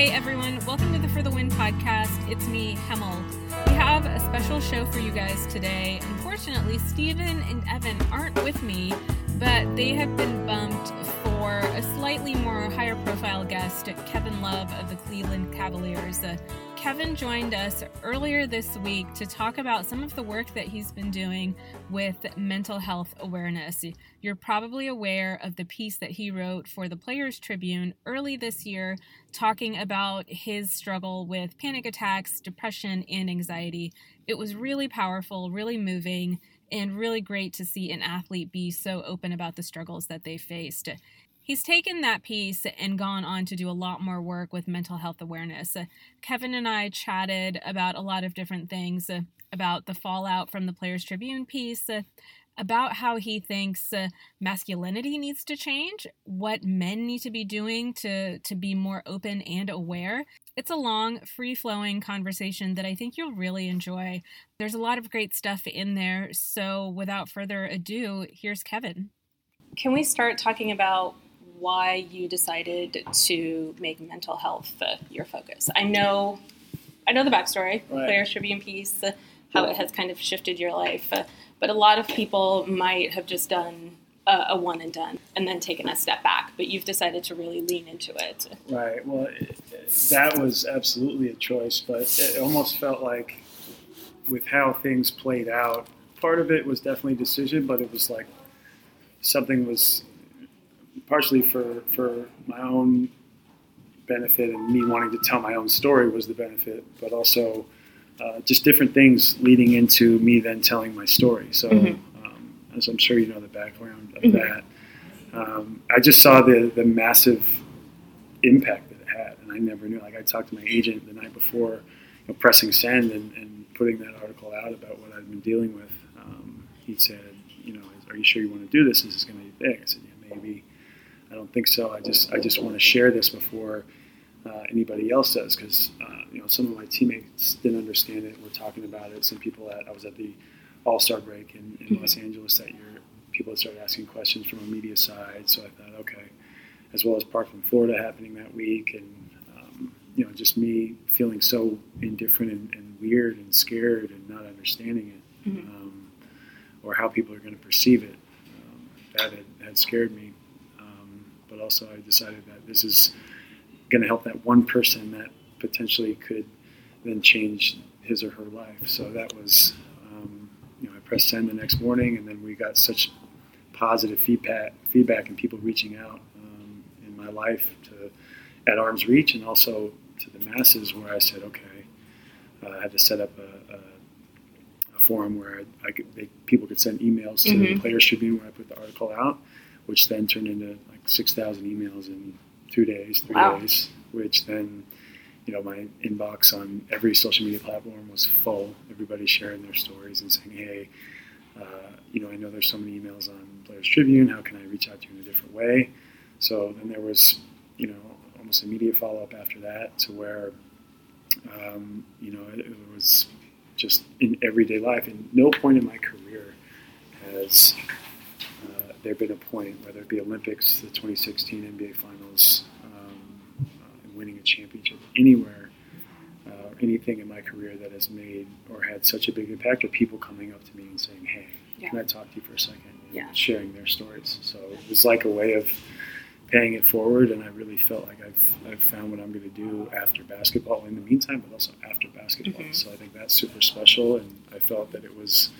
Hey everyone, welcome to the For the Win podcast. It's me, Hemal. We have a special show for you guys today. Unfortunately, Stephen and Evan aren't with me, but they have been bumped for a slightly more higher profile guest, Kevin Love of the Cleveland Cavaliers. Uh, Kevin joined us earlier this week to talk about some of the work that he's been doing with mental health awareness. You're probably aware of the piece that he wrote for the Players Tribune early this year, talking about his struggle with panic attacks, depression, and anxiety. It was really powerful, really moving, and really great to see an athlete be so open about the struggles that they faced. He's taken that piece and gone on to do a lot more work with mental health awareness. Uh, Kevin and I chatted about a lot of different things uh, about the fallout from the Players Tribune piece, uh, about how he thinks masculinity needs to change, what men need to be doing to, to be more open and aware. It's a long, free flowing conversation that I think you'll really enjoy. There's a lot of great stuff in there. So, without further ado, here's Kevin. Can we start talking about why you decided to make mental health uh, your focus. I know, I know the backstory, right. Players Tribune piece, uh, how it has kind of shifted your life, uh, but a lot of people might have just done a, a, one and done and then taken a step back. But you've decided to really lean into it. Right. Well, it, that was absolutely a choice, but it almost felt like with how things played out, part of it was definitely decision, but it was like something was partially for for my own benefit and me wanting to tell my own story was the benefit, but also uh, just different things leading into me then telling my story. So, mm-hmm. um, as I'm sure you know the background of mm-hmm. that, um, I just saw the the massive impact that it had, and I never knew. Like I talked to my agent the night before, you know, pressing send and, and putting that article out about what I'd been dealing with. Um, he said, you know, are you sure you want to do this? Is this going to be big? I said, yeah, maybe. I don't think so. I just I just want to share this before uh, anybody else does because uh, you know some of my teammates didn't understand it. We're talking about it. Some people at I was at the All Star break in, in mm-hmm. Los Angeles that year. People started asking questions from a media side. So I thought, okay, as well as Parkland, Florida happening that week, and um, you know just me feeling so indifferent and, and, weird and scared and not understanding it, mm-hmm. um, or how people are going to perceive it. Um, that had, had scared me but also I decided that this is going to help that one person that potentially could then change his or her life. So that was, um, you know, I pressed send the next morning, and then we got such positive feedback, feedback and people reaching out um, in my life to at arm's reach, and also to the masses, where I said, okay, uh, I had to set up a, a, a forum where I, I could, they, people could send emails to mm-hmm. the Players Tribune where I put the article out, which then turned into like 6,000 emails in two days, three wow. days, which then, you know, my inbox on every social media platform was full. Everybody sharing their stories and saying, hey, uh, you know, I know there's so many emails on Players Tribune. How can I reach out to you in a different way? So then there was, you know, almost immediate follow up after that to where, um, you know, it, it was just in everyday life. And no point in my career has there been a point, whether it be Olympics, the 2016 NBA Finals, um, uh, winning a championship anywhere, uh, anything in my career that has made or had such a big impact, or people coming up to me and saying, "Hey, yeah. can I talk to you for a second? And yeah. sharing their stories. So it was like a way of paying it forward, and I really felt like I've, I've found what I'm going to do after basketball in the meantime, but also after basketball. Mm-hmm. So I think that's super special, and I felt that it was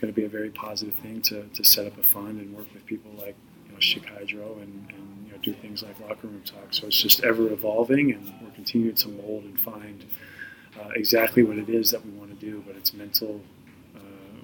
going to be a very positive thing to, to set up a fund and work with people like you know Schick Hydro and, and you know, do things like locker room talk. So it's just ever evolving, and we're continuing to mold and find uh, exactly what it is that we want to do. But it's mental uh,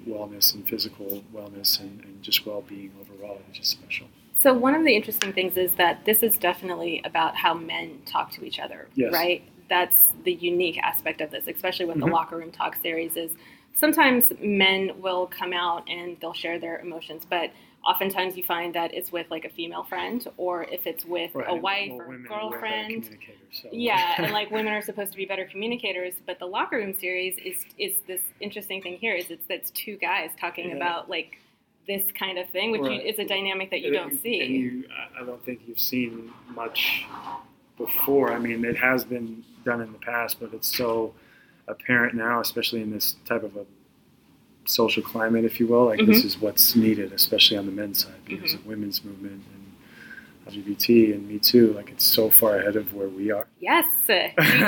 wellness and physical wellness and, and just well-being overall, which is special. So one of the interesting things is that this is definitely about how men talk to each other, yes. right? That's the unique aspect of this, especially with mm-hmm. the locker room talk series. Is sometimes men will come out and they'll share their emotions, but oftentimes you find that it's with like a female friend or if it's with right. a wife well, or girlfriend. So. Yeah, and like women are supposed to be better communicators, but the locker room series is is this interesting thing here is it's that's two guys talking yeah. about like this kind of thing, which right. you, is a dynamic that you and, don't see. And you, I don't think you've seen much before. I mean, it has been done in the past, but it's so apparent now, especially in this type of a social climate, if you will. Like this Mhm. is what's needed, especially on the men's side, because Mhm. of women's movement and LGBT and Me Too. Like it's so far ahead of where we are. Yes, you,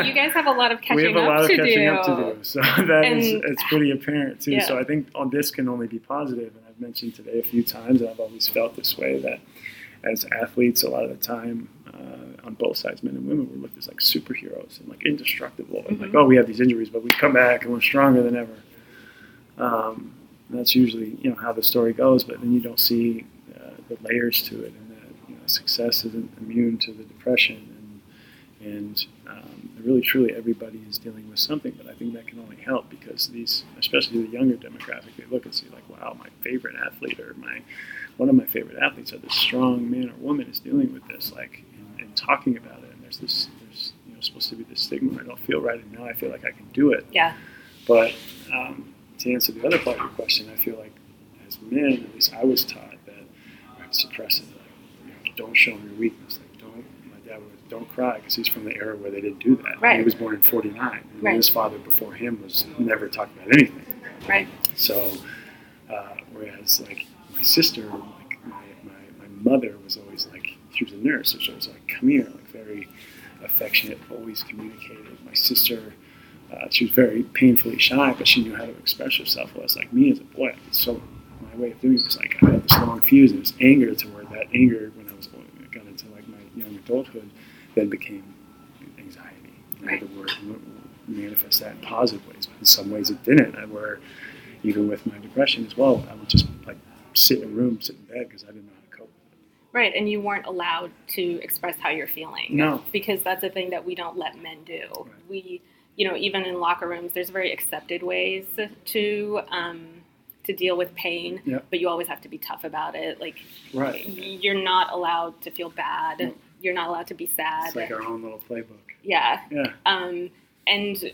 you guys have a lot of catching up to do. we have a lot of catching do. up to do. So that is And- it's pretty apparent too. Yeah. So I think on this can only be positive, and I've mentioned today a few times, and I've always felt this way that as athletes, a lot of the time, uh, on both sides, men and women, we're looked as like superheroes and like indestructible, and like Mhm. oh, we have these injuries, but we come back and we're stronger than ever. Um, that's usually you know how the story goes, but then you don't see uh, the layers to it, and that you know, success isn't immune to the depression, and and um, really truly everybody is dealing with something. But I think that can only help because these, especially the younger demographic, they look and see like, wow, my favorite athlete or my one of my favorite athletes or this strong man or woman is dealing with this, like and, and talking about it. And there's this, there's you know supposed to be this stigma. I don't feel right, and now I feel like I can do it. Yeah. But um, to answer the other part of your question, I feel like as men, at least I was taught that I suppress it. Like, you know, don't show your weakness. Like, don't. My dad would don't cry because he's from the era where they didn't do that. Right. He was born in '49, and Right. his father before him was never talked about anything. Right. So, uh, whereas like my sister, like my, my, my mother was always like she was a nurse, so she was like, "Come here," like very affectionate, always communicated. My sister, uh, she was very painfully shy, but she knew how to express herself. Whereas like me as a boy, so my way of doing it was like I had this long fuse and it was anger to where that anger when I was I got into like my young adulthood then became anxiety. And I had to work manifest that in positive ways, but in some ways it didn't. I where even with my depression as well, I would just like sit in a room, sit in bed because I didn't know how to cope. Right, and you weren't allowed to express how you're feeling. No. Because that's a thing that we don't let men do. We, you know, even in locker rooms, there's very accepted ways to um, to deal with pain, Yeah. but you always have to be tough about it. Like Right. you're not allowed to feel bad. No. You're not allowed to be sad. It's like our own little playbook. yeah. Yeah. Um, and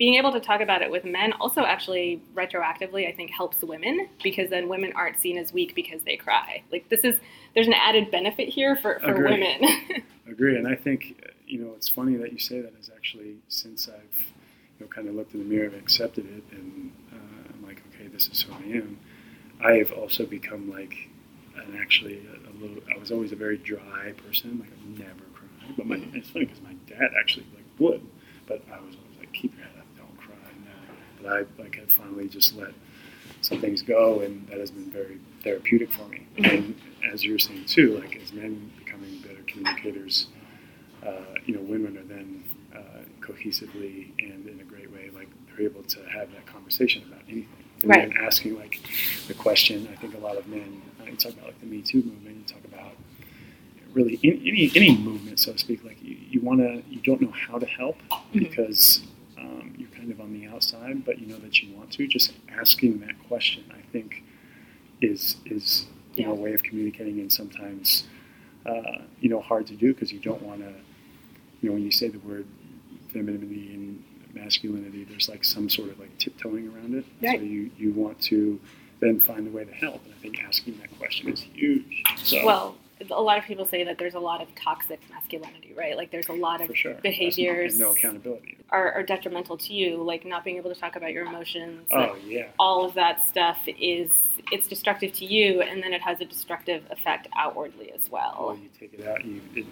being able to talk about it with men also actually retroactively I think helps women because then women aren't seen as weak because they cry. Like this is there's an added benefit here for, for Agree. women. agree. And I think, you know, it's funny that you say that. Is actually since I've, you know, kind of looked in the mirror and accepted it, and uh, I'm like, okay, this is who I am. I have also become like, an actually a, a little. I was always a very dry person. Like I never cried. But my it's funny because my dad actually like would, but I was always like, keep your head up, don't cry. But I like had finally just let some things go, and that has been very therapeutic for me. And as you were saying too, like as men becoming better communicators, uh, you know, women are then uh, cohesively and in a great way, like they're able to have that conversation about anything. And Right. then asking like the question, I think a lot of men, uh, you talk about like the Me Too movement, you talk about really any any, any movement, so to speak. Like you, you want to, you don't know how to help because of on the outside, but you know that you want to. Just asking that question, I think, is is you know a way of communicating, and sometimes uh, you know hard to do because you don't want to. You know, when you say the word femininity and masculinity, there's like some sort of like tiptoeing around it. Right. So you you want to then find a way to help, and I think asking that question is huge. So well, a lot of people say that there's a lot of toxic masculinity, right? Like there's a lot of sure, behaviors no accountability. Are, are detrimental to you, like not being able to talk about your emotions. Oh yeah. all of that stuff is it's destructive to you and then it has a destructive effect outwardly as well, well you take it out, you it,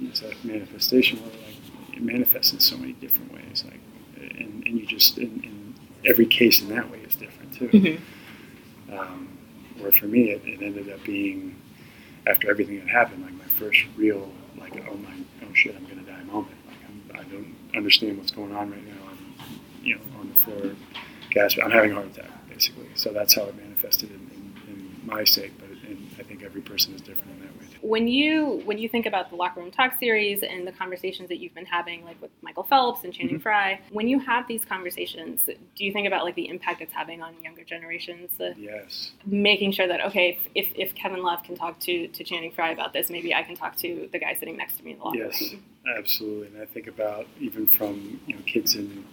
it's a manifestation where like it manifests in so many different ways, like and, and you just in, in every case in that way is different too. Mhm. Um, where for me, it, it ended up being after everything that happened, like my first real like oh my oh shit I'm gonna die moment. Like I'm, I don't understand what's going on right now. I'm you know on the floor, gasping. I'm having a heart attack basically. So that's how it manifested in, in, in my sake. But I think every person is different in that way. Too. when you when you think about the locker room talk series and the conversations that you've been having like with michael phelps and channing Mhm. frye when you have these conversations do you think about like the impact it's having on younger generations uh, Yes. making sure that okay if, if kevin love can talk to to channing frye about this maybe i can talk to the guy sitting next to me in the locker Yes, room absolutely. And I think about even from you know kids in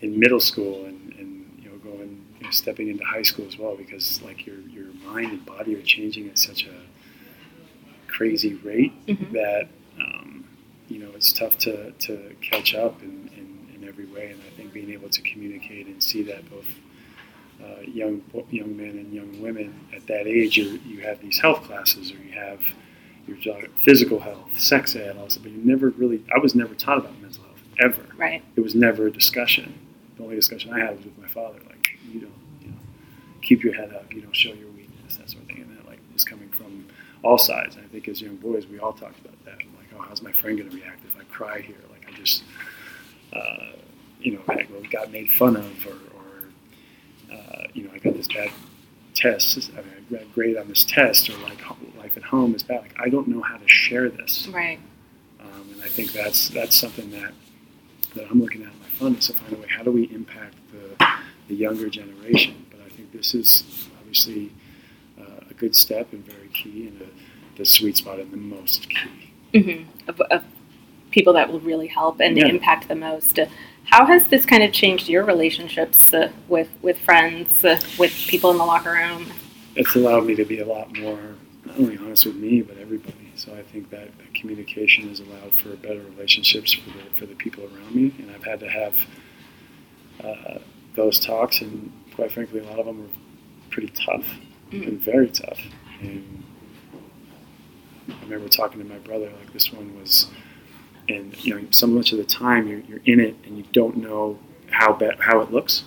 in middle school and, and you know going you know, stepping into high school as well because like your your mind and body are changing at such a crazy rate Mhm. that um, you know it's tough to, to catch up in, in, in every way. And I think being able to communicate and see that both uh, young young men and young women at that age, you you have these health classes, or you have your physical health, sex ed, also, but you never really. I was never taught about mental health ever. Right. It was never a discussion. The only discussion I had was with my father. Like you don't, you know, keep your head up. You don't show your weakness, that sort of thing. And that like was coming all sides. And I think as young boys, we all talked about that. Like, oh, how's my friend going to react if I cry here? Like I just, uh, you know, I got made fun of, or, or uh, you know, I got this bad test. I, mean, I got grade on this test, or like life at home is bad. Like I don't know how to share this. Right. Um, and I think that's that's something that that I'm looking at in my fund is to find a way how do we impact the the younger generation. But I think this is obviously good step and very key, and a, the sweet spot and the most key. Mm-hmm. Of, of, people that will really help and Yeah. impact the most. Uh, How has this kind of changed your relationships uh, with with friends, uh, with people in the locker room? It's allowed me to be a lot more not only honest with me but everybody. So I think that, that communication has allowed for better relationships for the for the people around me, and I've had to have uh, those talks, and quite frankly, a lot of them were pretty tough And very tough. And I remember talking to my brother like this one was, and you know, so much of the time you're, you're in it and you don't know how bad how it looks,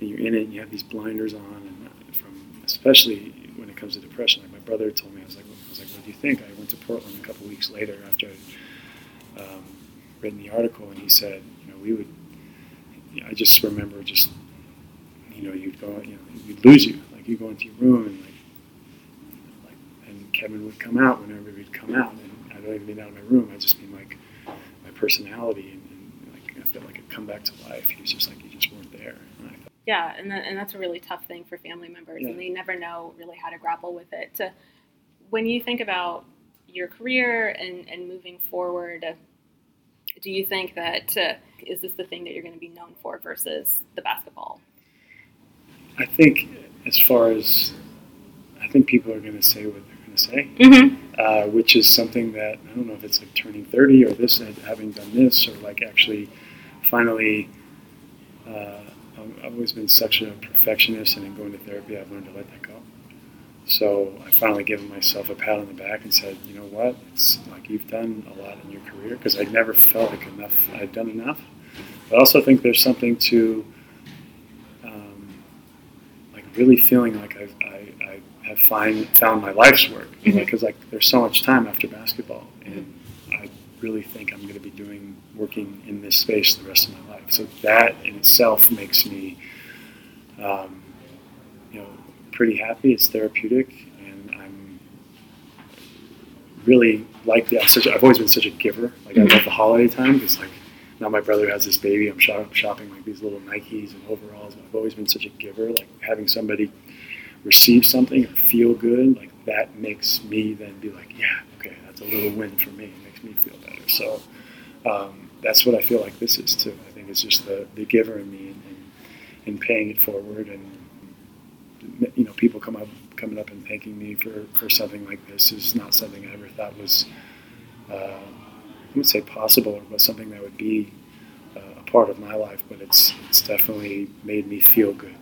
and you're in it and you have these blinders on, and from especially when it comes to depression. Like my brother told me, I was like, I was like, what do you think? I went to Portland a couple weeks later after I'd um, written the article, and he said, you know, we would. I just remember just, you know, you'd go, you know, you'd lose you. Like you go into your room and like, like, and Kevin would come out whenever he'd come out, and I don't even mean out of my room. I just mean like my personality, and, and like I felt like I'd come back to life. He was just like you just weren't there. And I thought, Yeah, and that, and that's a really tough thing for family members, Yeah. and they never know really how to grapple with it. To, when you think about your career and, and moving forward, do you think that uh, is this the thing that you're going to be known for versus the basketball? I think as far as I think people are going to say what they're going to say. Mm-hmm. uh, which is something that I don't know if it's like turning 30 or this, having done this, or like actually finally. Uh, I've- always been such a perfectionist, and in going to therapy, I've learned to let that go. So I finally given myself a pat on the back and said, you know what, it's like you've done a lot in your career because I never felt like enough. I'd done enough. But I also think there's something to really feeling like I've, I, I have find, found my life's work because like there's so much time after basketball and I really think I'm going to be doing working in this space the rest of my life. So that in itself makes me um, you know pretty happy. It's therapeutic and I'm really like the, I'm such a, I've always been such a giver. Like I love the holiday time because like now my brother has this baby I'm shop, shopping like these little Nikes and overalls I've always been such a giver like having somebody receive something or feel good, like that makes me then be like, yeah, okay, that's a little win for me. It makes me feel better. So um, that's what I feel like this is too. I think it's just the, the giver in me and, and, and paying it forward. And you know, people come up coming up and thanking me for, for something like this is not something I ever thought was uh, wouldn't say possible, but something that would be uh, a part of my life. But it's it's definitely made me feel good.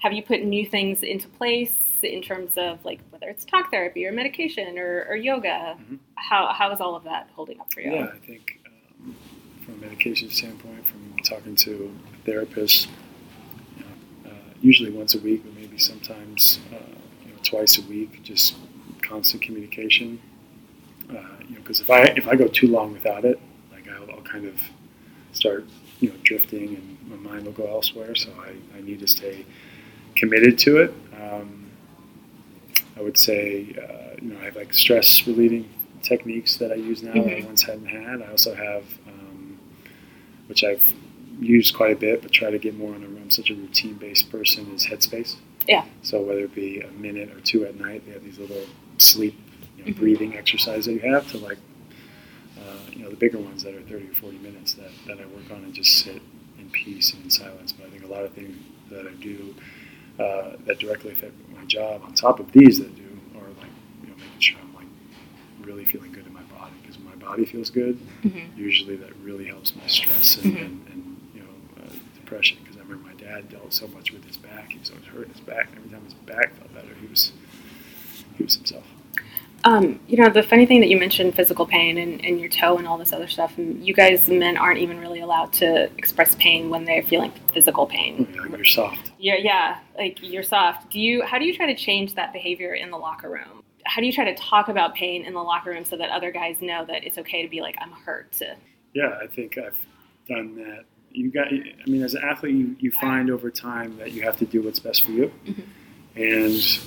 Have you put new things into place in terms of like whether it's talk therapy or medication or, or yoga? Mhm. How, how is all of that holding up for you? Yeah, I think um, from a medication standpoint, from talking to a therapist, you know, uh, usually once a week, but maybe sometimes uh, you know, twice a week, just constant communication. Uh, you know, because if I if I go too long without it, like I'll, I'll kind of start you know drifting and my mind will go elsewhere. So I, I need to stay committed to it. Um, I would say uh, you know I have like stress relieving techniques that I use now that I Mhm. once hadn't had. I also have, um, which I've used quite a bit, but try to get more on a. I'm such a routine based person. Is Headspace. Yeah. So whether it be a minute or two at night, they have these little sleep, you know, breathing exercise that you have to like, uh, you know, the bigger ones that are 30 or 40 minutes that, that I work on and just sit in peace and in silence. But I think a lot of things that I do uh, that directly affect my job on top of these that do are like, you know, making sure I'm like really feeling good in my body because my body feels good, Mhm. usually that really helps my stress and, Mhm. and, and you know uh, depression. Because I remember my dad dealt so much with his back; he was always hurting his back. And every time his back felt better, he was he was himself. Um, you know, the funny thing that you mentioned physical pain and, and your toe and all this other stuff, and you guys men aren't even really allowed to express pain when they're feeling physical pain. You're soft. Yeah, yeah, like you're soft. Do you? How do you try to change that behavior in the locker room? How do you try to talk about pain in the locker room so that other guys know that it's okay to be like, I'm hurt. To, Yeah, I think I've done that. You got. I mean, as an athlete, you, you find over time that you have to do what's best for you, Mhm. and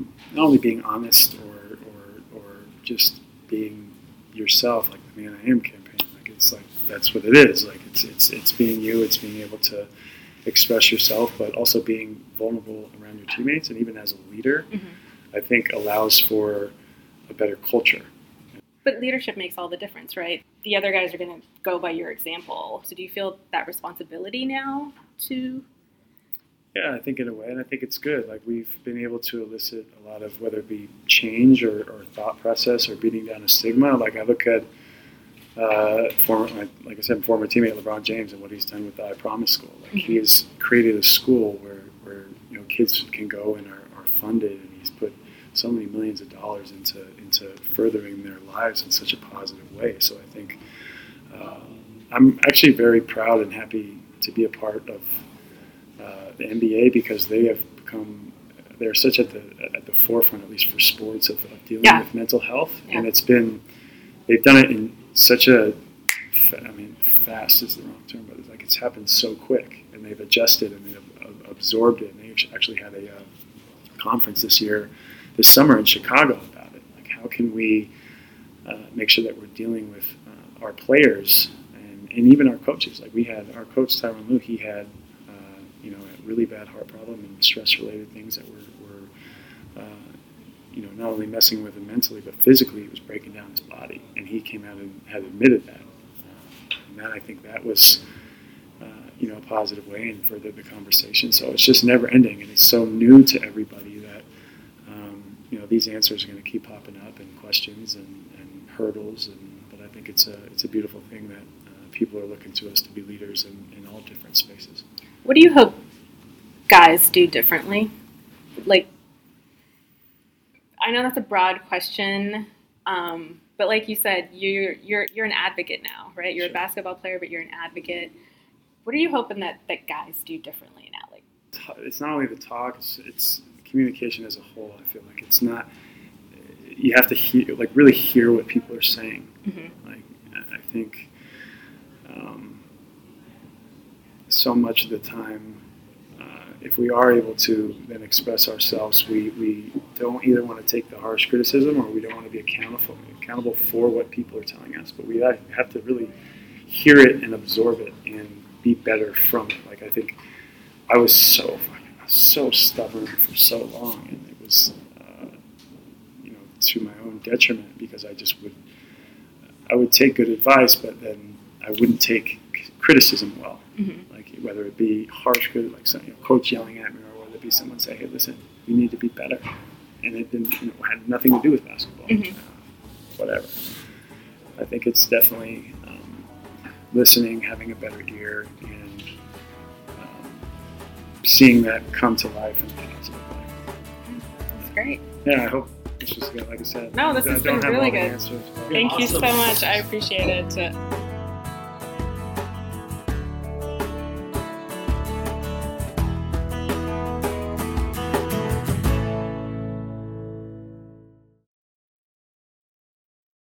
um, not only being honest or, or or just being yourself, like the man I am campaign. Like it's like that's what it is. Like it's it's it's being you. It's being able to express yourself, but also being vulnerable around your teammates, and even as a leader, Mhm. I think allows for a better culture. but leadership makes all the difference, right? The other guys are going to go by your example. So do you feel that responsibility now to? Yeah, I think in a way, and I think it's good. Like we've been able to elicit a lot of whether it be change or, or thought process or beating down a stigma. Like I look at uh, former, like, I said, former teammate LeBron James and what he's done with the I Promise School. Like he has created a school where, where you know kids can go and are, are funded, and he's put so many millions of dollars into into furthering their lives in such a positive way. So I think uh, I'm actually very proud and happy to be a part of uh, the NBA because they have become they're such at the at the forefront, at least for sports, of, of dealing Yeah. with mental health, Yeah. and it's been they've done it in such a I mean fast is the wrong term, but it's like it's happened so quick, and they've adjusted and they've absorbed it. And they actually had a uh, conference this year, this summer in Chicago about it. Like how can we uh, make sure that we're dealing with uh, our players and, and even our coaches. Like we had our coach Tyronn Lue, he had you know a really bad heart problem and stress-related things that were, were uh, you know not only messing with him mentally but physically it was breaking down his body, and he came out and had admitted that. Uh, and that I think that was. Uh, you know, a positive way and furthered the conversation. So it's just never ending, and it's so new to everybody that um, you know these answers are going to keep popping up and questions and, and hurdles and but I think it's a it's a beautiful thing that uh, people are looking to us to be leaders in, in all different spaces. What do you hope guys do differently? Like, I know that's a broad question, um, but like you said, you're you're you're an advocate now, right? You're a basketball player, but you're an advocate. What are you hoping that that guys do differently now? Like, It's not only the talk; it's, it's communication as a whole. I feel like it's not. You have to hear, like, really hear what people are saying. mhm. Like I I think um, so much of the time, uh, if we are able to then express ourselves, we, we don't either want to take the harsh criticism or we don't want to be accountable accountable for what people are telling us. But we have to really hear it and absorb it and be better from it. Like I think I was so so stubborn for so long, and it was uh, you know to my own detriment because I just would I would take good advice, but then I wouldn't take criticism well. Mhm. Whether it be harsh, criti- like some, you know, coach yelling at me, or whether it be someone say, "Hey, listen, you need to be better," and it didn't you know, had nothing to do with basketball. Mhm. Uh, whatever. I think it's definitely um, listening, having a better ear, and um, seeing that come to life in a positive way. That's great. Yeah, I hope this was good. Like I said, No, this I has been really good. answers, Thank you so much. I appreciate it.